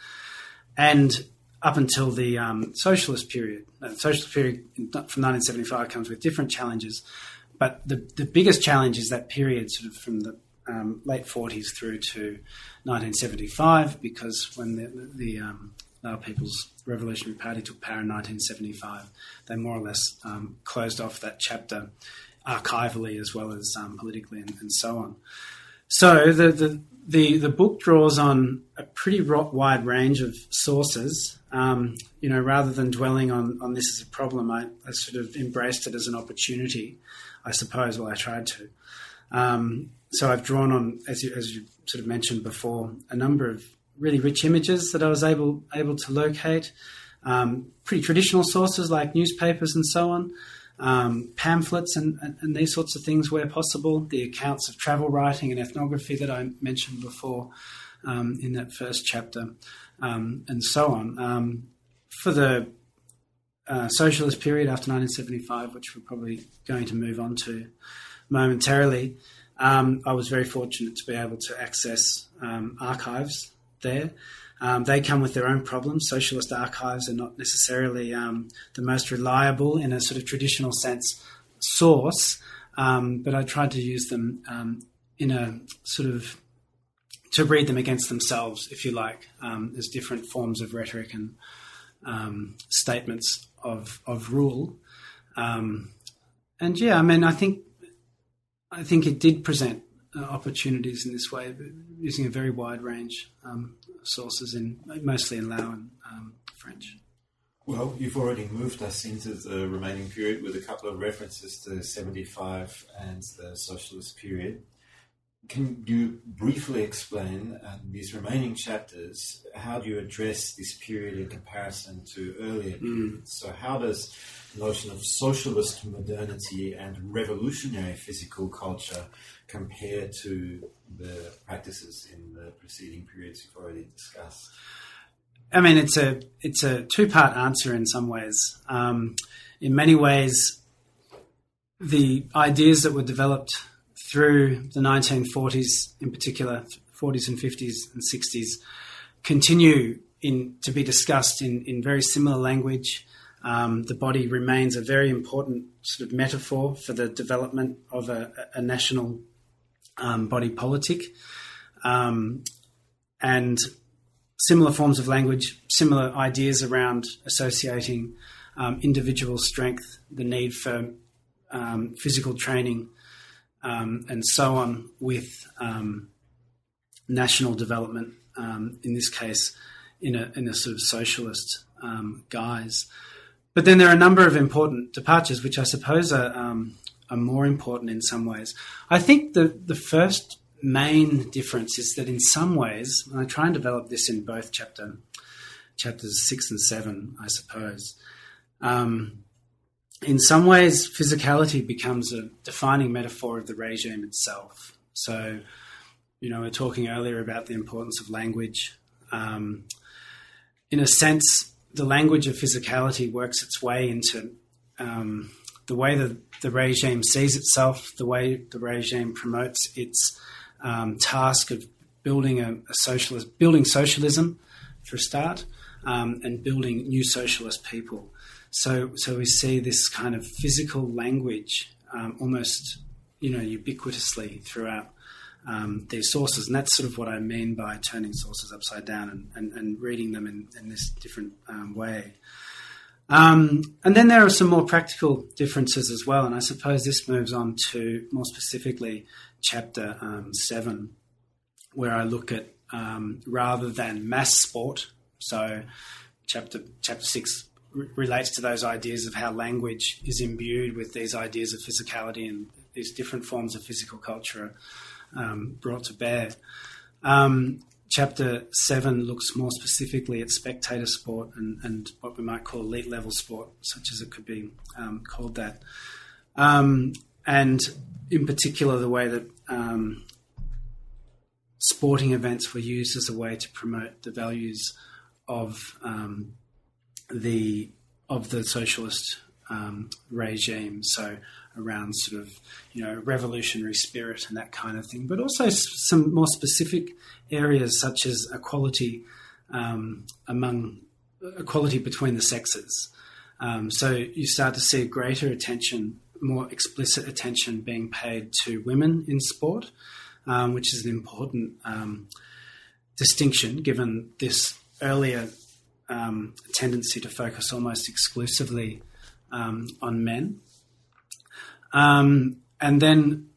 and up until the um, socialist period. The socialist period from 1975 comes with different challenges, but the, the biggest challenge is that period sort of from the um, late 40s through to 1975, because when the, the um, People's Revolutionary Party took power in 1975, they more or less um, closed off that chapter archivally as well as um, politically and, and, so on. So the, the, the the book draws on a pretty wide range of sources. Um, you know, rather than dwelling on, on this as a problem, I, I, sort of embraced it as an opportunity. I suppose. Well, I tried to. Um, so I've drawn on, as you, as you sort of mentioned before, a number of really rich images that I was able able to locate. Um, pretty traditional sources like newspapers and so on um, pamphlets and, and, and, these sorts of things where possible, the accounts of travel writing and ethnography that I mentioned before um, in that first chapter, um, and so on. Um, for the uh, socialist period after 1975, which we're probably going to move on to momentarily, um, I was very fortunate to be able to access archives there. Um, they come with their own problems. Socialist archives are not necessarily um, the most reliable in a sort of traditional sense source, um, but I tried to use them um, in a sort of to read them against themselves, if you like, um, as different forms of rhetoric and um, statements of of rule. and yeah, I mean, I think I think it did present opportunities in this way, using a very wide range um, sources in mostly in Lao and um, French. Well, you've already moved us into the remaining period with a couple of references to 75 and the socialist period. Can you briefly explain um, these remaining chapters? How do you address this period in comparison to earlier mm. So, how does notion of socialist modernity and revolutionary physical culture compared to the practices in the preceding periods you've already discussed? I mean, it's a it's a two part answer in some ways. Um, in many ways, the ideas that were developed through the 1940s, in particular, 40s and 50s and 60s, continue in to be discussed in, in very similar language. Um, the body remains a very important sort of metaphor for the development of a, a national um, body politic, um, and similar forms of language, similar ideas around associating um, individual strength, the need for um, physical training, um, and so on, with national development. in this case, in a in a sort of socialist guise. But then there are a number of important departures, which I suppose are um, are more important in some ways. I think the, the first main difference is that in some ways, and I try and develop this in both chapter chapters six and seven, I suppose. Um, in some ways, physicality becomes a defining metaphor of the regime itself. So, you know, we are talking earlier about the importance of language. Um, in a sense, the language of physicality works its way into um, the way that the regime sees itself, the way the regime promotes its um, task of building a, a, socialist, building socialism for a start, um, and building new socialist people. So, so we see this kind of physical language um, almost, you know, ubiquitously throughout um, these sources, and that's sort of what I mean by turning sources upside down and, and, and reading them in, in this different um, way. Um, and then there are some more practical differences as well, and I suppose this moves on to more specifically chapter um, seven, where I look at um, rather than mass sport. So, chapter chapter six relates to those ideas of how language is imbued with these ideas of physicality and these different forms of physical culture um, brought to bear. Um, chapter seven looks more specifically at spectator sport and, and what we might call elite level sport, such as it could be um, called that. Um, and in particular, the way that um, sporting events were used as a way to promote the values of um, the of the socialist regime. So around sort of you know revolutionary spirit and that kind of thing, but also some more specific areas such as equality um, among equality between the sexes. Um, so you start to see greater attention, more explicit attention being paid to women in sport, um, which is an important um, distinction given this earlier um, tendency to focus almost exclusively um, on men. Um, and then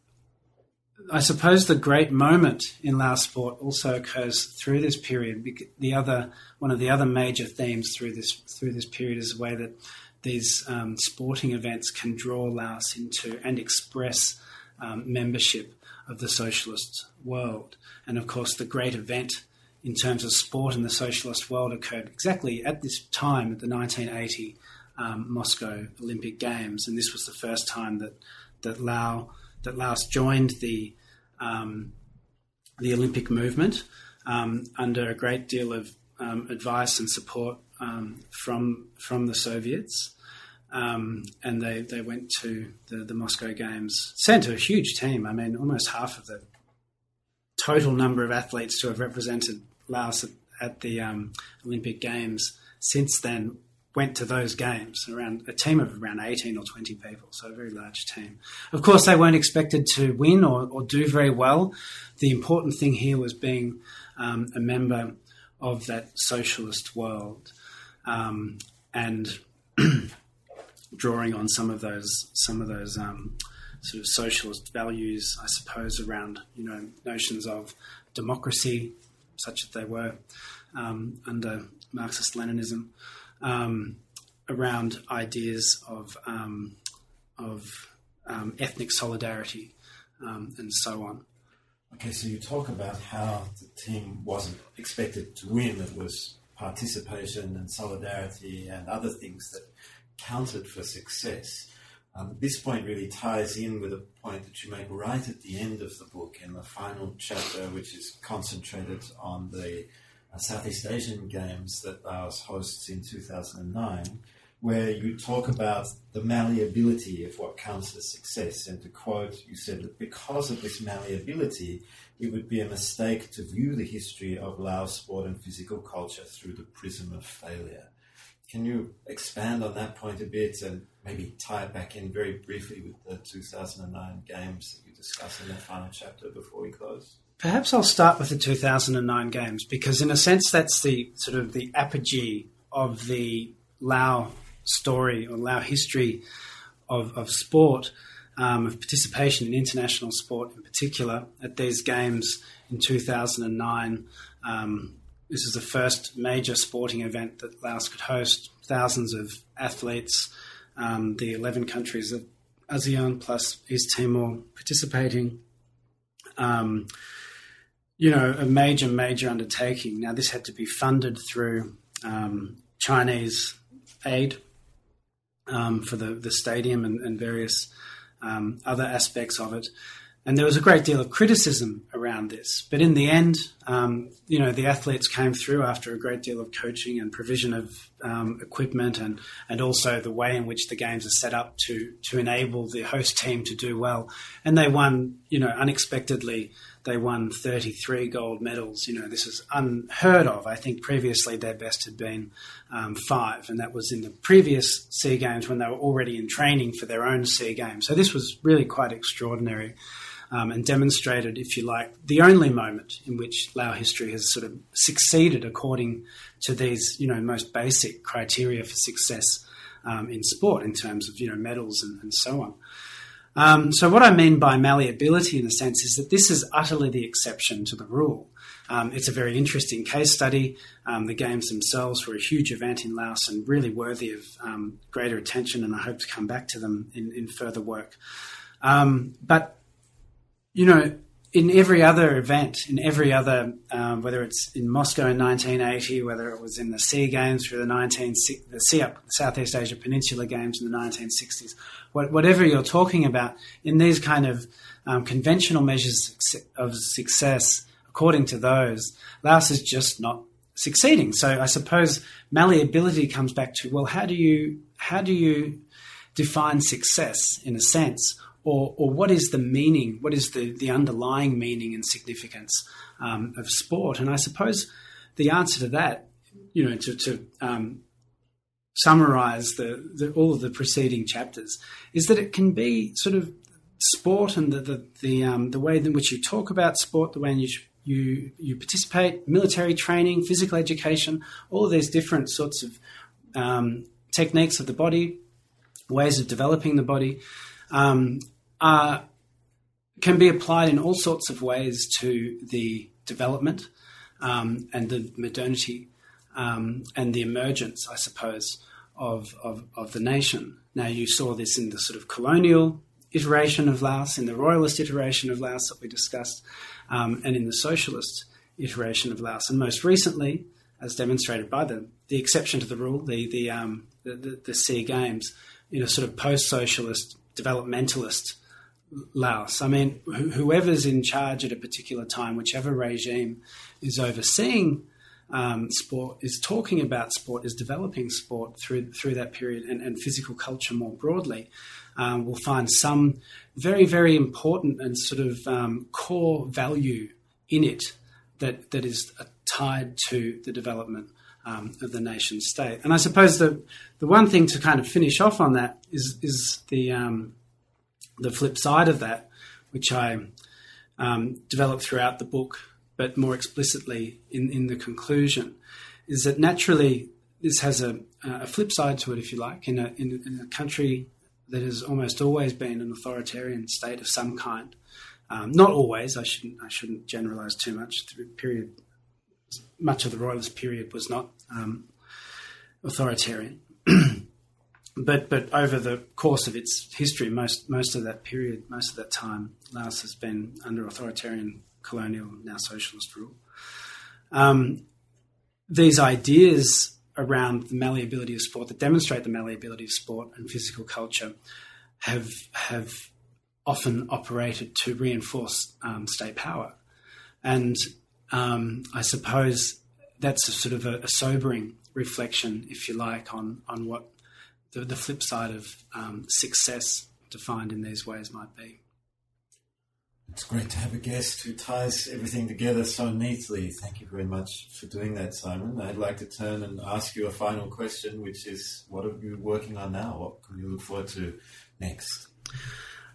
I suppose the great moment in Laos sport also occurs through this period. The other one of the other major themes through this through this period is the way that these um, sporting events can draw Laos into and express um, membership of the socialist world. And of course, the great event in terms of sport in the socialist world occurred exactly at this time at the 1980 um, Moscow Olympic Games, and this was the first time that that Laos that Laos joined the um, the Olympic movement um, under a great deal of um, advice and support um, from from the Soviets. Um, and they, they went to the, the Moscow Games, sent a huge team. I mean, almost half of the total number of athletes to have represented Laos at, at the um, Olympic Games since then went to those games around a team of around 18 or 20 people, so a very large team. Of course, they weren't expected to win or, or do very well. The important thing here was being um, a member of that socialist world um, and drawing on some of those some of those um, sort of socialist values, I suppose, around you know notions of democracy, such as they were um, under Marxist Leninism um, around ideas of um, of um, ethnic solidarity um, and so on. Okay, so you talk about how the team wasn't expected to win; it was participation and solidarity and other things that counted for success. Um, this point really ties in with a point that you make right at the end of the book in the final chapter, which is concentrated on the Uh, Southeast Asian Games that Laos hosts in 2009, where you talk about the malleability of what counts as success. And to quote, you said that because of this malleability, it would be a mistake to view the history of Laos sport and physical culture through the prism of failure. Can you expand on that point a bit and maybe tie it back in very briefly with the 2009 games that you discuss in the final chapter before we close? Perhaps I'll start with the 2009 games because, in a sense, that's the sort of the apogee of the Lao story or Lao history of, of sport, um, of participation in international sport in particular. At these games in 2009, um, this is the first major sporting event that Laos could host. Thousands of athletes, um, the 11 countries of ASEAN plus East Timor participating. Um, you know, a major, major undertaking. Now, this had to be funded through um, Chinese aid um, for the, the stadium and, and various um, other aspects of it. And there was a great deal of criticism around this. But in the end, um, you know, the athletes came through after a great deal of coaching and provision of um, equipment and, and also the way in which the games are set up to, to enable the host team to do well. And they won, you know, unexpectedly they won 33 gold medals. You know, this is unheard of. I think previously their best had been um, five, and that was in the previous SEA Games when they were already in training for their own SEA Games. So this was really quite extraordinary. Um, and demonstrated, if you like, the only moment in which Lao history has sort of succeeded according to these, you know, most basic criteria for success um, in sport in terms of, you know, medals and, and so on. Um, so, what I mean by malleability, in a sense, is that this is utterly the exception to the rule. Um, it's a very interesting case study. Um, the games themselves were a huge event in Laos and really worthy of um, greater attention, and I hope to come back to them in, in further work. Um, but, you know, in every other event, in every other, um, whether it's in Moscow in 1980, whether it was in the SEA Games through the 19 the SEA, Southeast Asia Peninsula Games in the 1960s, what, whatever you're talking about, in these kind of um, conventional measures of success, according to those, Laos is just not succeeding. So I suppose malleability comes back to well, how do you how do you define success in a sense? Or, or what is the meaning, what is the, the underlying meaning and significance um, of sport? And I suppose the answer to that you know, to, to um, summarize the, the, all of the preceding chapters, is that it can be sort of sport and the the the, um, the way in which you talk about sport, the way in which you you participate, military training, physical education, all of these different sorts of um, techniques of the body, ways of developing the body, um, are, can be applied in all sorts of ways to the development um, and the modernity um, and the emergence, I suppose, of, of, of the nation. Now, you saw this in the sort of colonial iteration of Laos, in the royalist iteration of Laos that we discussed, um, and in the socialist iteration of Laos. And most recently, as demonstrated by the, the exception to the rule, the, the, um, the, the, the SEA Games, in a sort of post socialist, developmentalist Laos. I mean, wh- whoever's in charge at a particular time, whichever regime is overseeing um, sport, is talking about sport, is developing sport through through that period, and, and physical culture more broadly, um, will find some very very important and sort of um, core value in it that that is tied to the development um, of the nation state. And I suppose the the one thing to kind of finish off on that is is the um, the flip side of that, which I um, developed throughout the book, but more explicitly in, in the conclusion, is that naturally this has a, a flip side to it, if you like, in a, in, in a country that has almost always been an authoritarian state of some kind. Um, not always. I shouldn't. I shouldn't generalize too much. The period, much of the royalist period was not um, authoritarian. but but over the course of its history, most most of that period, most of that time, Laos has been under authoritarian, colonial, now socialist rule. Um, these ideas around the malleability of sport that demonstrate the malleability of sport and physical culture have have often operated to reinforce um, state power, and um, I suppose that's a sort of a, a sobering reflection, if you like, on on what the, the flip side of um, success defined in these ways might be. It's great to have a guest who ties everything together so neatly. Thank you very much for doing that, Simon. I'd like to turn and ask you a final question, which is what are you working on now? What can you look forward to next?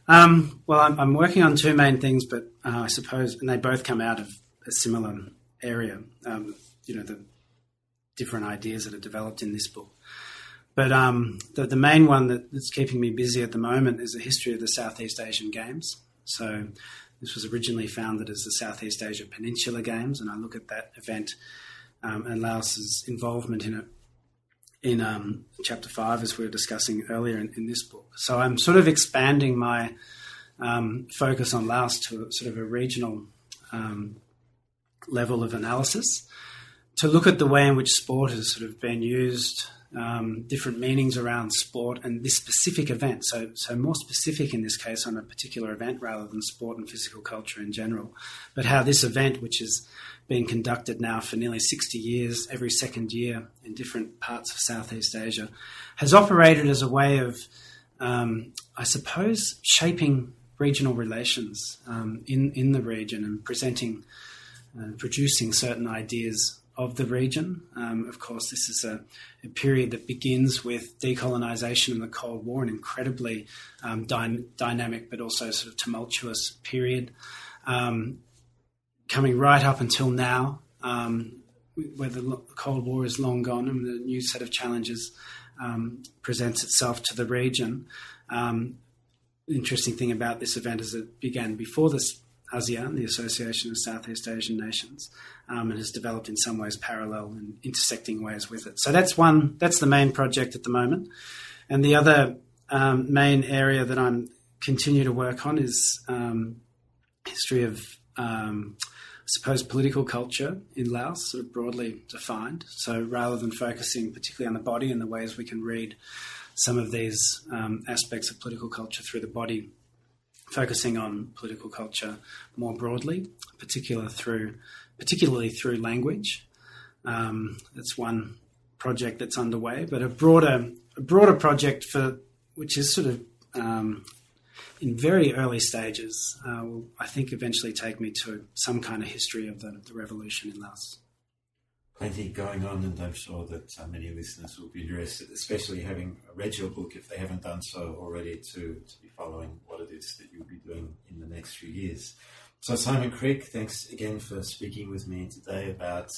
Um, well, I'm, I'm, working on two main things, but uh, I suppose, and they both come out of a similar area. Um, you know, the different ideas that are developed in this book. But um, the, the, main one that, that's keeping me busy at the moment is the history of the Southeast Asian Games. So this was originally founded as the Southeast Asia Peninsula Games, and I look at that event um, and Laos's involvement in it in um, chapter five, as we were discussing earlier in, in, this book. So I'm sort of expanding my um, focus on Laos to a, sort of a regional um, level of analysis to look at the way in which sport has sort of been used um, different meanings around sport and this specific event. So, so more specific in this case on a particular event rather than sport and physical culture in general. But how this event, which has been conducted now for nearly 60 years, every second year in different parts of Southeast Asia, has operated as a way of, um, I suppose, shaping regional relations um, in, in the region and presenting, uh, producing certain ideas of the region. Um, of course, this is a, a, period that begins with decolonisation and the Cold War, an incredibly um, dy- dynamic but also sort of tumultuous period, um, coming right up until now, um, where the Cold War is long gone and the new set of challenges um, presents itself to the region. Um, interesting thing about this event is it began before this ASEAN, the Association of Southeast Asian Nations, um, and has developed in some ways parallel and intersecting ways with it. So that's one. That's the main project at the moment, and the other um, main area that I'm continue to work on is um, history of, um, I suppose, political culture in Laos, sort of broadly defined. So rather than focusing particularly on the body and the ways we can read some of these um, aspects of political culture through the body focusing on political culture more broadly, particular through, particularly through language. Um, that's one project that's underway, but a broader, a broader project for which is sort of um, in very early stages. Uh, will, I think eventually take me to some kind of history of the, the revolution in Laos. Plenty going on, and I'm sure that uh, many listeners will be interested, especially having read your book, if they haven't done so already, to, to be following what it is that you'll be doing in the next few years. So, Simon Creak, thanks again for speaking with me today about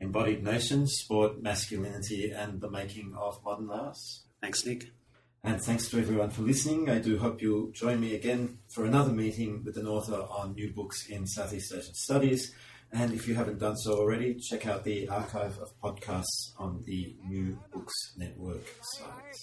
embodied notions, sport, masculinity, and the making of modern Laos. Thanks, Nick. And thanks to everyone for listening. I do hope you'll join me again for another meeting with an author on new books in Southeast Asian studies. And if you haven't done so already, check out the archive of podcasts on the New Books Network site.